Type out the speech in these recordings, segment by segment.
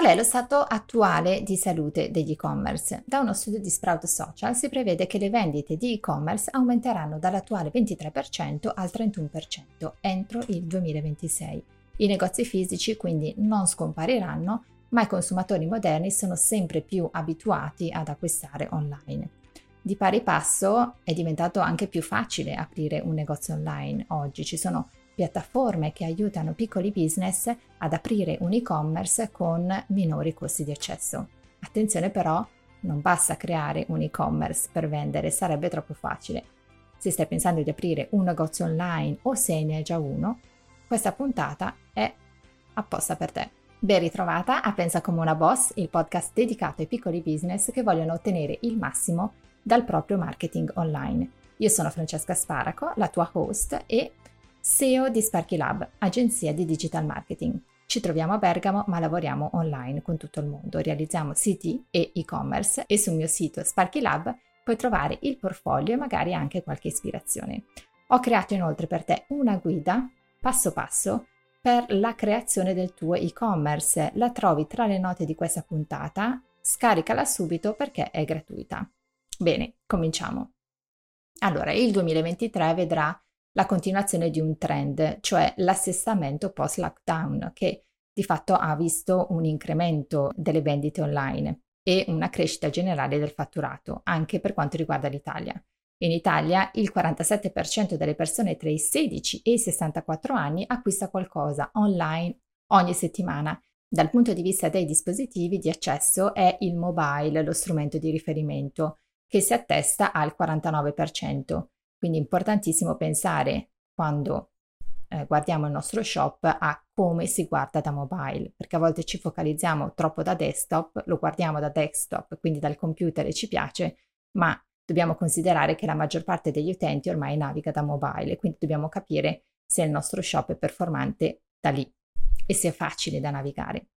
Qual è lo stato attuale di salute degli e-commerce? Da uno studio di Sprout Social si prevede che le vendite di e-commerce aumenteranno dall'attuale 23% al 31% entro il 2026. I negozi fisici quindi non scompariranno, ma i consumatori moderni sono sempre più abituati ad acquistare online. Di pari passo è diventato anche più facile aprire un negozio online oggi, ci sono piattaforme che aiutano piccoli business ad aprire un e-commerce con minori costi di accesso. Attenzione però, non basta creare un e-commerce per vendere, sarebbe troppo facile. Se stai pensando di aprire un negozio online o se ne hai già uno, questa puntata è apposta per te. Ben ritrovata a Pensa come una boss, il podcast dedicato ai piccoli business che vogliono ottenere il massimo dal proprio marketing online. Io sono Francesca Sparaco, la tua host e SEO di Sparky Lab, agenzia di digital marketing. Ci troviamo a Bergamo ma lavoriamo online con tutto il mondo. Realizziamo siti e e-commerce e sul mio sito Sparky Lab puoi trovare il portfolio e magari anche qualche ispirazione. Ho creato inoltre per te una guida passo passo per la creazione del tuo e-commerce. La trovi tra le note di questa puntata, scaricala subito perché è gratuita. Bene, cominciamo. Allora, il 2023 vedrà la continuazione di un trend, cioè l'assestamento post-lockdown, che di fatto ha visto un incremento delle vendite online e una crescita generale del fatturato, anche per quanto riguarda l'Italia. In Italia il 47% delle persone tra i 16 e i 64 anni acquista qualcosa online ogni settimana. Dal punto di vista dei dispositivi di accesso è il mobile lo strumento di riferimento, che si attesta al 49%. Quindi è importantissimo pensare quando eh, guardiamo il nostro shop a come si guarda da mobile, perché a volte ci focalizziamo troppo da desktop, lo guardiamo da desktop, quindi dal computer e ci piace, ma dobbiamo considerare che la maggior parte degli utenti ormai naviga da mobile, quindi dobbiamo capire se il nostro shop è performante da lì e se è facile da navigare.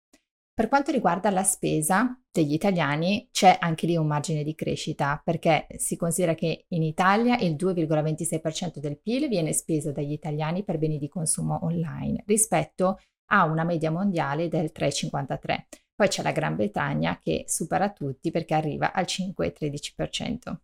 Per quanto riguarda la spesa degli italiani, c'è anche lì un margine di crescita perché si considera che in Italia il 2,26% del PIL viene speso dagli italiani per beni di consumo online rispetto a una media mondiale del 3,53%. Poi c'è la Gran Bretagna che supera tutti perché arriva al 5,13%.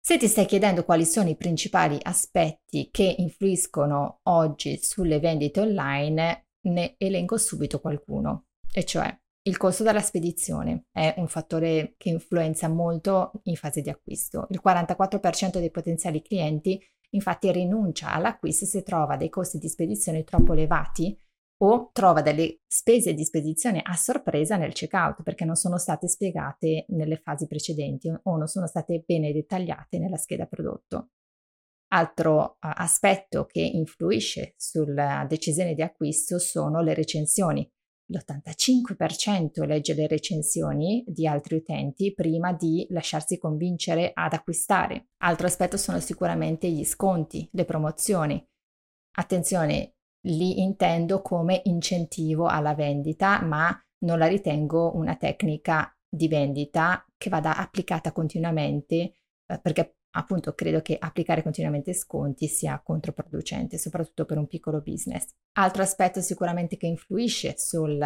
Se ti stai chiedendo quali sono i principali aspetti che influiscono oggi sulle vendite online, ne elenco subito qualcuno, e cioè il costo della spedizione è un fattore che influenza molto in fase di acquisto. Il 44% dei potenziali clienti infatti rinuncia all'acquisto se trova dei costi di spedizione troppo elevati o trova delle spese di spedizione a sorpresa nel checkout perché non sono state spiegate nelle fasi precedenti o non sono state bene dettagliate nella scheda prodotto. Altro aspetto che influisce sulla decisione di acquisto sono le recensioni. L'85% legge le recensioni di altri utenti prima di lasciarsi convincere ad acquistare. Altro aspetto sono sicuramente gli sconti, le promozioni. Attenzione, li intendo come incentivo alla vendita, ma non la ritengo una tecnica di vendita che vada applicata continuamente eh, perché appunto credo che applicare continuamente sconti sia controproducente, soprattutto per un piccolo business. Altro aspetto sicuramente che influisce sul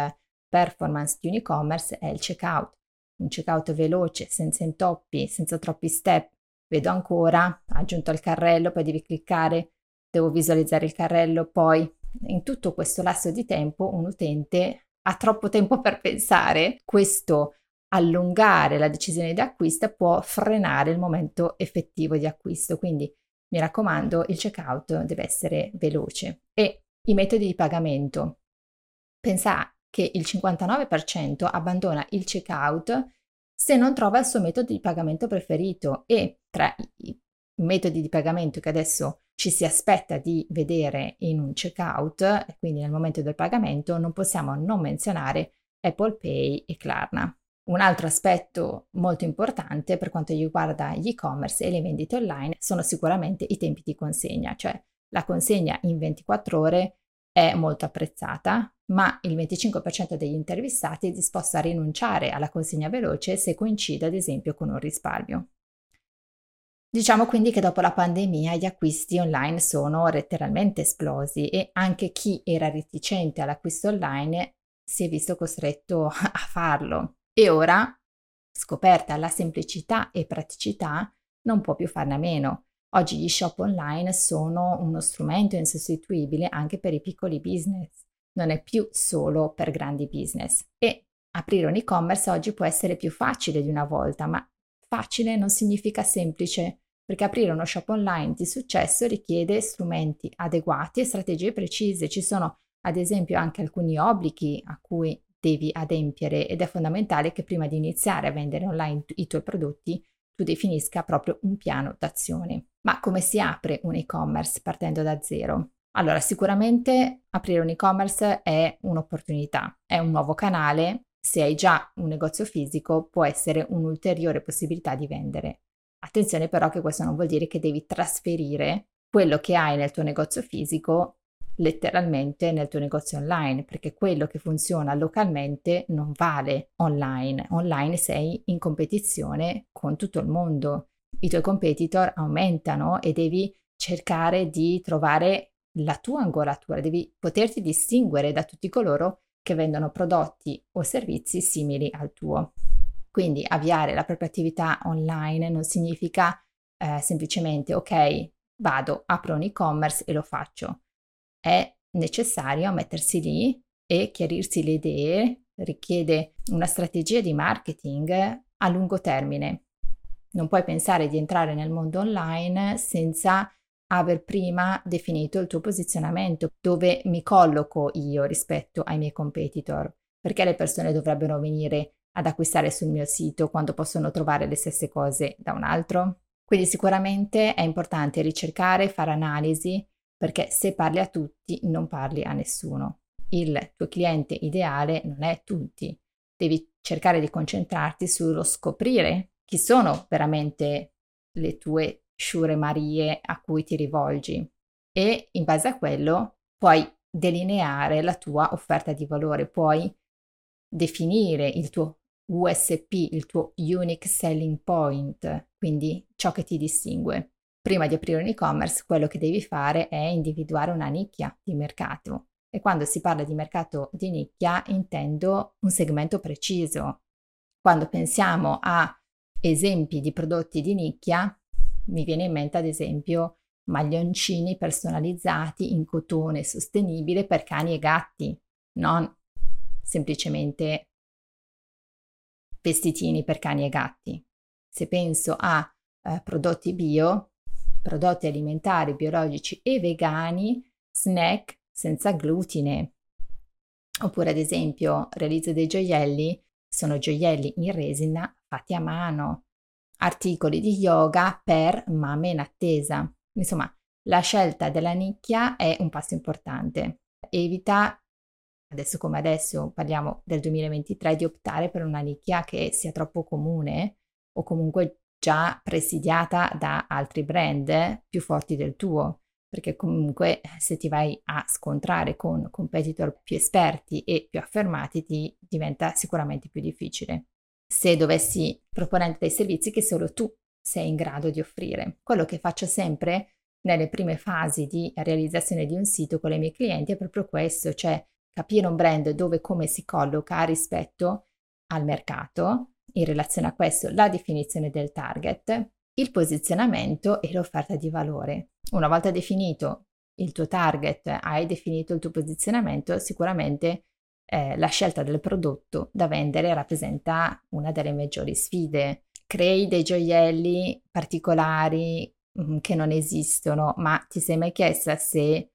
performance di un e-commerce è il checkout. Un checkout veloce, senza intoppi, senza troppi step. Vedo ancora, aggiunto al carrello, poi devi cliccare, devo visualizzare il carrello, poi in tutto questo lasso di tempo un utente ha troppo tempo per pensare. Questo allungare la decisione di acquisto può frenare il momento effettivo di acquisto. Quindi mi raccomando, il checkout deve essere veloce. E i metodi di pagamento. Pensa che il 59% abbandona il checkout se non trova il suo metodo di pagamento preferito e tra i metodi di pagamento che adesso ci si aspetta di vedere in un checkout, quindi nel momento del pagamento, non possiamo non menzionare Apple Pay e Klarna. Un altro aspetto molto importante per quanto riguarda gli e-commerce e le vendite online sono sicuramente i tempi di consegna, cioè la consegna in 24 ore è molto apprezzata, ma il 25% degli intervistati è disposto a rinunciare alla consegna veloce se coincide ad esempio con un risparmio. Diciamo quindi che dopo la pandemia gli acquisti online sono letteralmente esplosi e anche chi era reticente all'acquisto online si è visto costretto a farlo e ora, scoperta la semplicità e praticità, non può più farne a meno. Oggi gli shop online sono uno strumento insostituibile anche per i piccoli business, non è più solo per grandi business. E aprire un e-commerce oggi può essere più facile di una volta, ma facile non significa semplice, perché aprire uno shop online di successo richiede strumenti adeguati e strategie precise. Ci sono ad esempio anche alcuni obblighi a cui devi adempiere ed è fondamentale che prima di iniziare a vendere online i tuoi prodotti tu definisca proprio un piano d'azione. Ma come si apre un e-commerce partendo da zero? Allora, sicuramente aprire un e-commerce è un'opportunità, è un nuovo canale. Se hai già un negozio fisico, può essere un'ulteriore possibilità di vendere. Attenzione però che questo non vuol dire che devi trasferire quello che hai nel tuo negozio fisico letteralmente nel tuo negozio online, perché quello che funziona localmente non vale online. Online sei in competizione con tutto il mondo. I tuoi competitor aumentano e devi cercare di trovare la tua angolatura, devi poterti distinguere da tutti coloro che vendono prodotti o servizi simili al tuo. Quindi avviare la propria attività online non significa eh, semplicemente ok, vado, apro un e-commerce e lo faccio è necessario mettersi lì e chiarirsi le idee, richiede una strategia di marketing a lungo termine. Non puoi pensare di entrare nel mondo online senza aver prima definito il tuo posizionamento, dove mi colloco io rispetto ai miei competitor, perché le persone dovrebbero venire ad acquistare sul mio sito quando possono trovare le stesse cose da un altro. Quindi sicuramente è importante ricercare, fare analisi perché se parli a tutti non parli a nessuno. Il tuo cliente ideale non è tutti. Devi cercare di concentrarti sullo scoprire chi sono veramente le tue sciure Marie a cui ti rivolgi e in base a quello puoi delineare la tua offerta di valore, puoi definire il tuo USP, il tuo unique selling point, quindi ciò che ti distingue. Prima di aprire un e-commerce, quello che devi fare è individuare una nicchia di mercato. E quando si parla di mercato di nicchia intendo un segmento preciso. Quando pensiamo a esempi di prodotti di nicchia, mi viene in mente ad esempio maglioncini personalizzati in cotone sostenibile per cani e gatti, non semplicemente vestitini per cani e gatti. Se penso a eh, prodotti bio, prodotti alimentari biologici e vegani, snack senza glutine. Oppure ad esempio realizzo dei gioielli, sono gioielli in resina fatti a mano, articoli di yoga per mamme in attesa. Insomma, la scelta della nicchia è un passo importante. Evita, adesso come adesso parliamo del 2023, di optare per una nicchia che sia troppo comune o comunque già presidiata da altri brand più forti del tuo, perché comunque se ti vai a scontrare con competitor più esperti e più affermati ti diventa sicuramente più difficile. Se dovessi proporre dei servizi che solo tu sei in grado di offrire. Quello che faccio sempre nelle prime fasi di realizzazione di un sito con i miei clienti è proprio questo, cioè capire un brand dove e come si colloca rispetto al mercato in relazione a questo la definizione del target, il posizionamento e l'offerta di valore. Una volta definito il tuo target, hai definito il tuo posizionamento, sicuramente eh, la scelta del prodotto da vendere rappresenta una delle maggiori sfide. Crei dei gioielli particolari mh, mm, che non esistono, ma ti sei mai chiesta se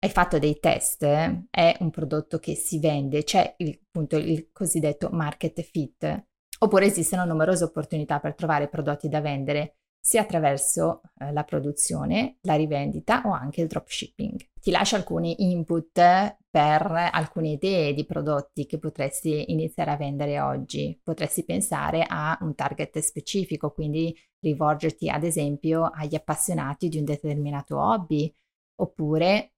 hai fatto dei test, è un prodotto che si vende, c'è il, appunto il cosiddetto market fit, Oppure esistono numerose opportunità per trovare prodotti da vendere sia attraverso eh, la produzione, la rivendita o anche il dropshipping. Ti lascio alcuni input per alcune idee di prodotti che potresti iniziare a vendere oggi. Potresti pensare a un target specifico, quindi rivolgerti ad esempio agli appassionati di un determinato hobby, oppure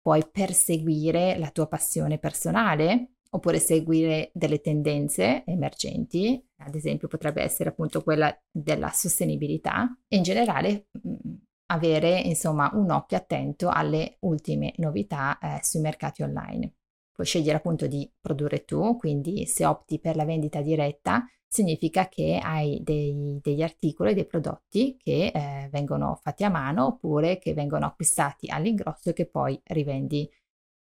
puoi perseguire la tua passione personale oppure seguire delle tendenze emergenti, ad esempio potrebbe essere appunto quella della sostenibilità e in generale mh, mm, avere insomma un occhio attento alle ultime novità eh, sui mercati online. puoi scegliere appunto di produrre tu, quindi se opti per la vendita diretta significa che hai dei, degli articoli, dei prodotti che eh, vengono fatti a mano oppure che vengono acquistati all'ingrosso e che poi rivendi.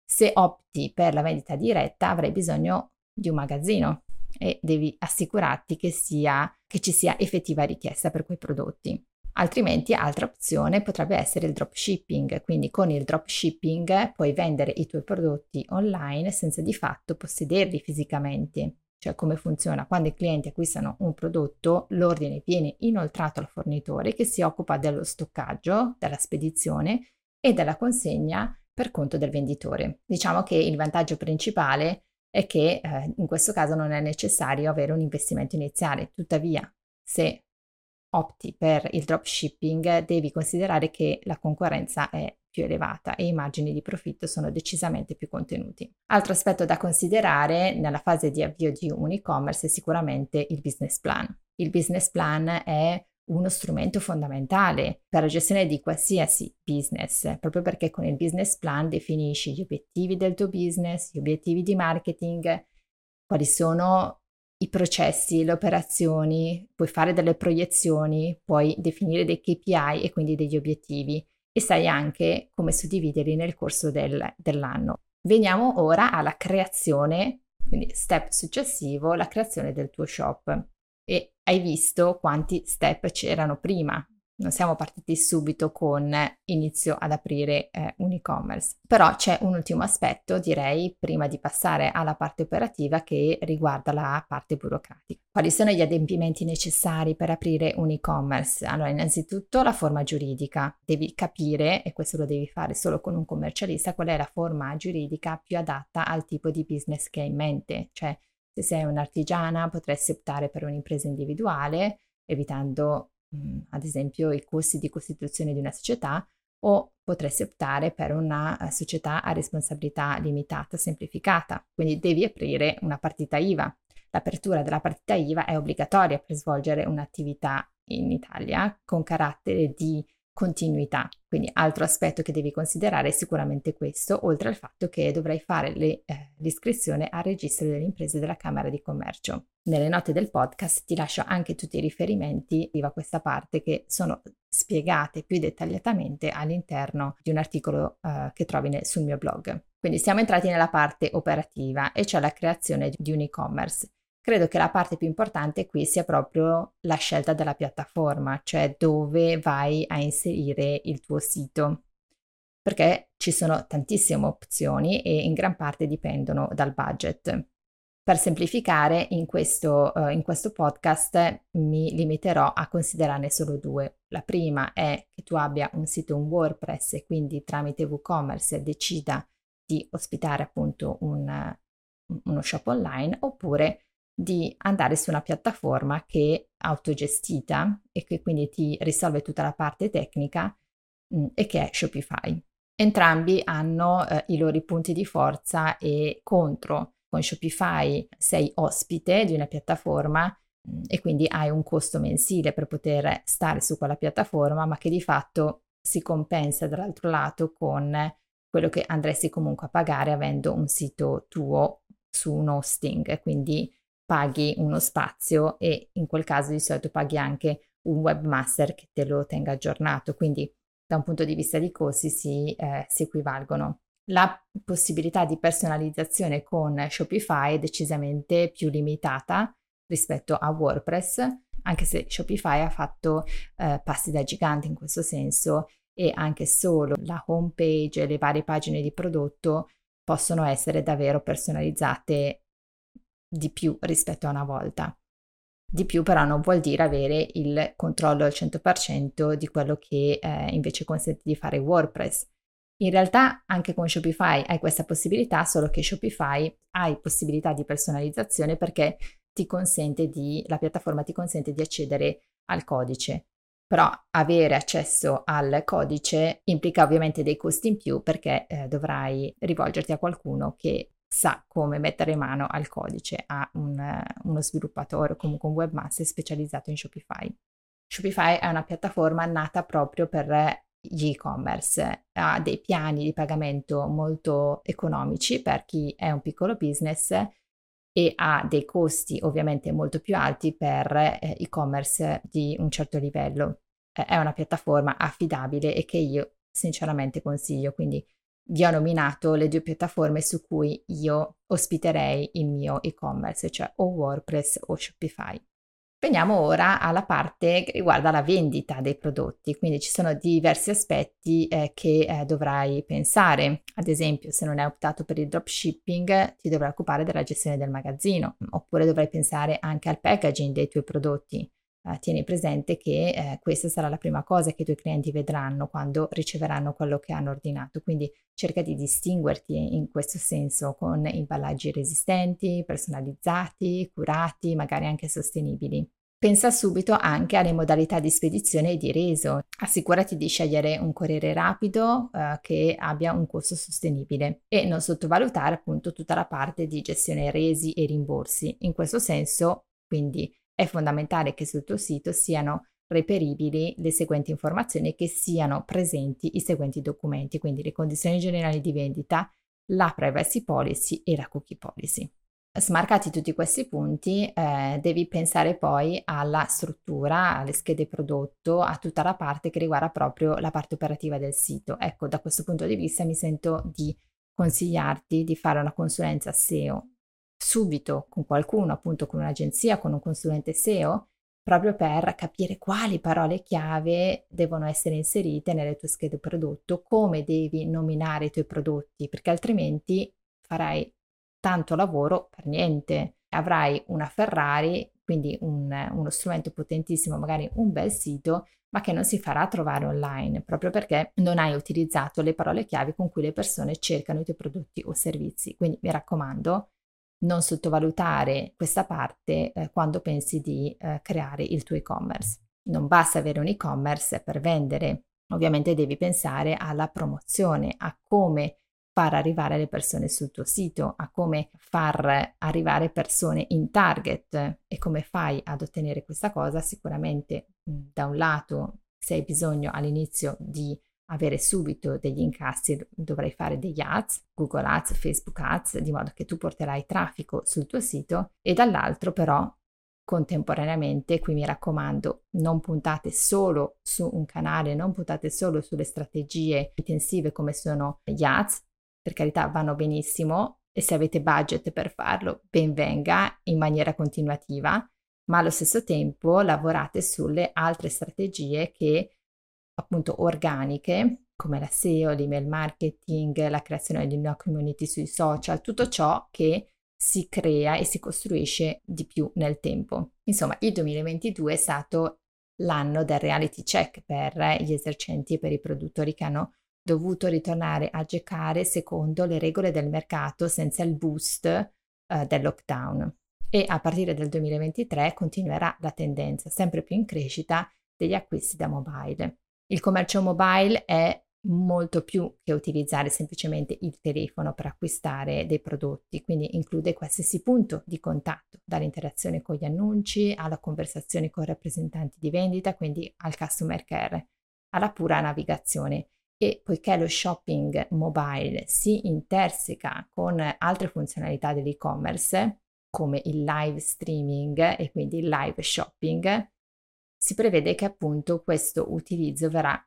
Se opti per la vendita diretta avrai bisogno di un magazzino e devi assicurarti che, sia, che ci sia effettiva richiesta per quei prodotti. Altrimenti altra opzione potrebbe essere il dropshipping, quindi con il dropshipping puoi vendere i tuoi prodotti online senza di fatto possederli fisicamente. Cioè come funziona? Quando i clienti acquistano un prodotto, l'ordine viene inoltrato al fornitore che si occupa dello stoccaggio, della spedizione e della consegna per conto del venditore. Diciamo che il vantaggio principale è che eh, in questo caso non è necessario avere un investimento iniziale, tuttavia se opti per il dropshipping devi considerare che la concorrenza è più elevata e i margini di profitto sono decisamente più contenuti. Altro aspetto da considerare nella fase di avvio di un e-commerce è sicuramente il business plan. Il business plan è uno strumento fondamentale per la gestione di qualsiasi business, proprio perché con il business plan definisci gli obiettivi del tuo business, gli obiettivi di marketing, quali sono i processi, le operazioni, puoi fare delle proiezioni, puoi definire dei KPI e quindi degli obiettivi e sai anche come suddividerli nel corso del, dell'anno. Veniamo ora alla creazione, quindi step successivo, la creazione del tuo shop. E hai visto quanti step c'erano prima non siamo partiti subito con inizio ad aprire eh, un e-commerce. Però c'è un ultimo aspetto, direi, prima di passare alla parte operativa che riguarda la parte burocratica. Quali sono gli adempimenti necessari per aprire un e-commerce? Allora, innanzitutto la forma giuridica. Devi capire, e questo lo devi fare solo con un commercialista, qual è la forma giuridica più adatta al tipo di business che hai in mente. Cioè, se sei un'artigiana potresti optare per un'impresa individuale, evitando ad esempio i costi di costituzione di una società o potresti optare per una eh, società a responsabilità limitata semplificata, quindi devi aprire una partita IVA. L'apertura della partita IVA è obbligatoria per svolgere un'attività in Italia con carattere di continuità. Quindi altro aspetto che devi considerare è sicuramente questo, oltre al fatto che dovrai fare le, eh, l'iscrizione al registro delle imprese della Camera di Commercio. Nelle note del podcast ti lascio anche tutti i riferimenti a questa parte che sono spiegate più dettagliatamente all'interno di un articolo eh, che trovi sul mio blog. Quindi siamo entrati nella parte operativa e cioè la creazione di un e-commerce. Credo che la parte più importante qui sia proprio la scelta della piattaforma, cioè dove vai a inserire il tuo sito, perché ci sono tantissime opzioni e in gran parte dipendono dal budget. Per semplificare, in questo, uh, in questo podcast mi limiterò a considerarne solo due. La prima è che tu abbia un sito un WordPress e quindi tramite WooCommerce decida di ospitare appunto un, uno shop online oppure di andare su una piattaforma che è autogestita e che quindi ti risolve tutta la parte tecnica mh, mm, e che è Shopify. Entrambi hanno eh, i loro punti di forza e contro. Con Shopify sei ospite di una piattaforma mh, mm, e quindi hai un costo mensile per poter stare su quella piattaforma, ma che di fatto si compensa dall'altro lato con quello che andresti comunque a pagare avendo un sito tuo su un hosting, quindi paghi uno spazio e in quel caso di solito paghi anche un webmaster che te lo tenga aggiornato, quindi da un punto di vista di costi si, eh, si equivalgono. La possibilità di personalizzazione con Shopify è decisamente più limitata rispetto a WordPress, anche se Shopify ha fatto eh, passi da gigante in questo senso e anche solo la home page e le varie pagine di prodotto possono essere davvero personalizzate di più rispetto a una volta. Di più però non vuol dire avere il controllo al 100% di quello che eh, invece consente di fare WordPress. In realtà anche con Shopify hai questa possibilità, solo che Shopify hai possibilità di personalizzazione perché ti consente di, la piattaforma ti consente di accedere al codice. Però avere accesso al codice implica ovviamente dei costi in più perché eh, dovrai rivolgerti a qualcuno che sa come mettere mano al codice a un, uno sviluppatore o comunque un webmaster specializzato in Shopify. Shopify è una piattaforma nata proprio per gli e-commerce, ha dei piani di pagamento molto economici per chi è un piccolo business e ha dei costi ovviamente molto più alti per eh, e-commerce di un certo livello. È una piattaforma affidabile e che io sinceramente consiglio, quindi vi ho nominato le due piattaforme su cui io ospiterei il mio e-commerce, cioè o WordPress o Shopify. Veniamo ora alla parte che riguarda la vendita dei prodotti, quindi ci sono diversi aspetti eh, che eh, dovrai pensare. Ad esempio, se non hai optato per il dropshipping, ti dovrai occupare della gestione del magazzino, oppure dovrai pensare anche al packaging dei tuoi prodotti eh, tieni presente che eh, questa sarà la prima cosa che i tuoi clienti vedranno quando riceveranno quello che hanno ordinato. Quindi cerca di distinguerti in questo senso con imballaggi resistenti, personalizzati, curati, magari anche sostenibili. Pensa subito anche alle modalità di spedizione e di reso. Assicurati di scegliere un corriere rapido eh, che abbia un costo sostenibile e non sottovalutare appunto tutta la parte di gestione resi e rimborsi. In questo senso, quindi è fondamentale che sul tuo sito siano reperibili le seguenti informazioni e che siano presenti i seguenti documenti, quindi le condizioni generali di vendita, la privacy policy e la cookie policy. Smarcati tutti questi punti, eh, devi pensare poi alla struttura, alle schede prodotto, a tutta la parte che riguarda proprio la parte operativa del sito. Ecco, da questo punto di vista mi sento di consigliarti di fare una consulenza SEO subito con qualcuno, appunto con un'agenzia, con un consulente SEO, proprio per capire quali parole chiave devono essere inserite nelle tue schede prodotto, come devi nominare i tuoi prodotti, perché altrimenti farai tanto lavoro per niente. Avrai una Ferrari, quindi un, uno strumento potentissimo, magari un bel sito, ma che non si farà trovare online, proprio perché non hai utilizzato le parole chiave con cui le persone cercano i tuoi prodotti o servizi. Quindi mi raccomando, non sottovalutare questa parte eh, quando pensi di eh, creare il tuo e-commerce. Non basta avere un e-commerce per vendere, ovviamente devi pensare alla promozione, a come far arrivare le persone sul tuo sito, a come far arrivare persone in target e come fai ad ottenere questa cosa. Sicuramente da un lato se hai bisogno all'inizio di avere subito degli incassi, dovrai fare degli ads, Google Ads, Facebook Ads, di modo che tu porterai traffico sul tuo sito e dall'altro però contemporaneamente, qui mi raccomando, non puntate solo su un canale, non puntate solo sulle strategie intensive come sono gli ads, per carità vanno benissimo e se avete budget per farlo, ben venga in maniera continuativa, ma allo stesso tempo lavorate sulle altre strategie che appunto organiche come la SEO, l'email marketing, la creazione di una community sui social, tutto ciò che si crea e si costruisce di più nel tempo. Insomma, il 2022 è stato l'anno del reality check per gli esercenti e per i produttori che hanno dovuto ritornare a giocare secondo le regole del mercato senza il boost eh, del lockdown. E a partire dal 2023 continuerà la tendenza sempre più in crescita degli acquisti da mobile. Il commercio mobile è molto più che utilizzare semplicemente il telefono per acquistare dei prodotti, quindi include qualsiasi punto di contatto, dall'interazione con gli annunci alla conversazione con rappresentanti di vendita, quindi al customer care, alla pura navigazione. E poiché lo shopping mobile si interseca con altre funzionalità dell'e-commerce, come il live streaming e quindi il live shopping, si prevede che appunto questo utilizzo verrà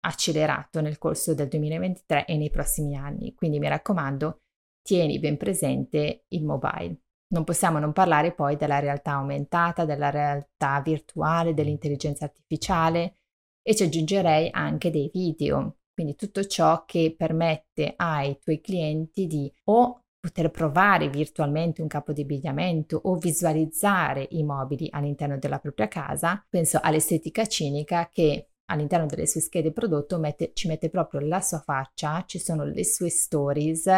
accelerato nel corso del 2023 e nei prossimi anni. Quindi mi raccomando, tieni ben presente il mobile. Non possiamo non parlare poi della realtà aumentata, della realtà virtuale, dell'intelligenza artificiale e ci aggiungerei anche dei video, quindi tutto ciò che permette ai tuoi clienti di o poter provare virtualmente un capo di abbigliamento o visualizzare i mobili all'interno della propria casa, penso all'estetica cinica che all'interno delle sue schede prodotto mette, ci mette proprio la sua faccia, ci sono le sue stories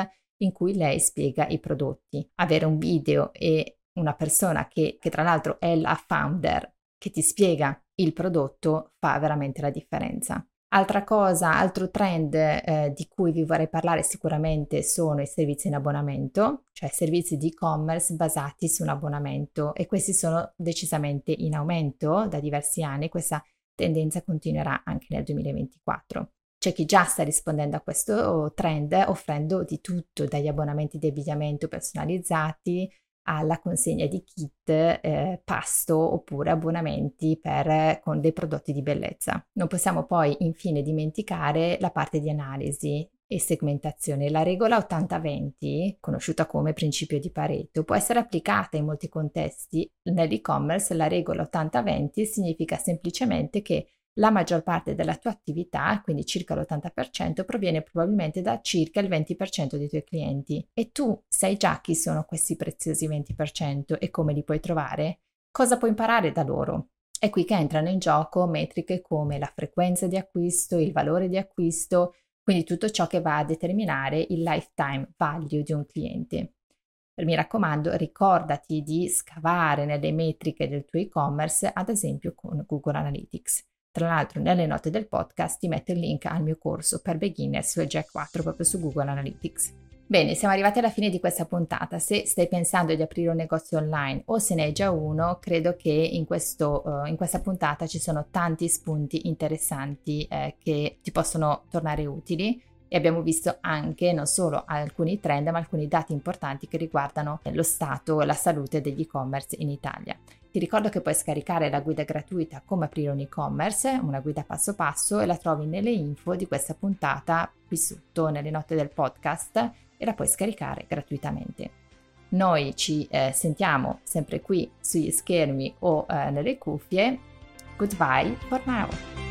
in cui lei spiega i prodotti. Avere un video e una persona che, che tra l'altro è la founder che ti spiega il prodotto fa veramente la differenza. Altra cosa, altro trend eh, di cui vi vorrei parlare sicuramente sono i servizi in abbonamento, cioè servizi di e-commerce basati su un abbonamento e questi sono decisamente in aumento da diversi anni, questa tendenza continuerà anche nel 2024. C'è chi già sta rispondendo a questo trend offrendo di tutto, dagli abbonamenti di abbigliamento personalizzati alla consegna di kit, eh, pasto oppure abbonamenti per, con dei prodotti di bellezza. Non possiamo poi infine dimenticare la parte di analisi e segmentazione. La regola 80-20, conosciuta come principio di Pareto, può essere applicata in molti contesti. Nell'e-commerce la regola 80-20 significa semplicemente che la maggior parte della tua attività, quindi circa l'80%, proviene probabilmente da circa il 20% dei tuoi clienti. E tu sai già chi sono questi preziosi 20% e come li puoi trovare? Cosa puoi imparare da loro? È qui che entrano in gioco metriche come la frequenza di acquisto, il valore di acquisto, quindi tutto ciò che va a determinare il lifetime value di un cliente. Mi raccomando, ricordati di scavare nelle metriche del tuo e-commerce, ad esempio con Google Analytics. Tra l'altro nelle note del podcast ti metto il link al mio corso per beginners su Jack 4 proprio su Google Analytics. Bene, siamo arrivati alla fine di questa puntata. Se stai pensando di aprire un negozio online o se ne hai già uno, credo che in, questo, uh, in questa puntata ci sono tanti spunti interessanti eh, che ti possono tornare utili e abbiamo visto anche non solo alcuni trend ma alcuni dati importanti che riguardano lo stato e la salute degli e-commerce in Italia. Ti ricordo che puoi scaricare la guida gratuita Come aprire un e-commerce, una guida passo passo e la trovi nelle info di questa puntata qui sotto nelle note del podcast e la puoi scaricare gratuitamente. Noi ci eh, sentiamo sempre qui sugli schermi o eh, nelle cuffie. Goodbye for now.